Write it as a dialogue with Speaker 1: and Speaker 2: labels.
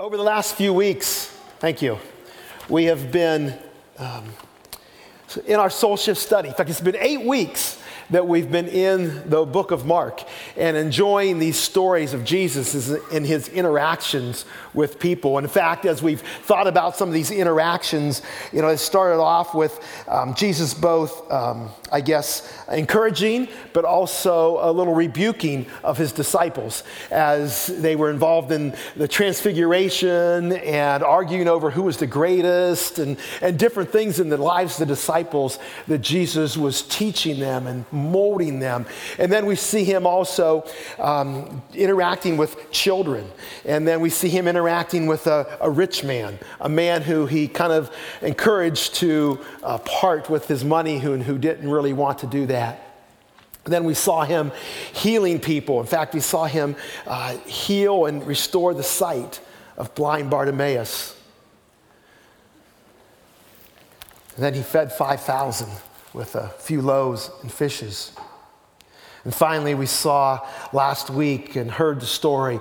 Speaker 1: Over the last few weeks, thank you, we have been um, in our soul shift study. In fact, it's been eight weeks that we've been in the book of Mark and enjoying these stories of Jesus in his interactions with people. In fact, as we've thought about some of these interactions, you know, it started off with um, Jesus both, um, I guess, encouraging, but also a little rebuking of his disciples as they were involved in the transfiguration and arguing over who was the greatest and, and different things in the lives of the disciples that Jesus was teaching them and molding them. And then we see him also um, interacting with children. And then we see him interacting with a, a rich man, a man who he kind of encouraged to uh, part with his money who, who didn't really want to do that. Then we saw him healing people. In fact, we saw him uh, heal and restore the sight of blind Bartimaeus. And then he fed 5,000 with a few loaves and fishes. And finally, we saw last week and heard the story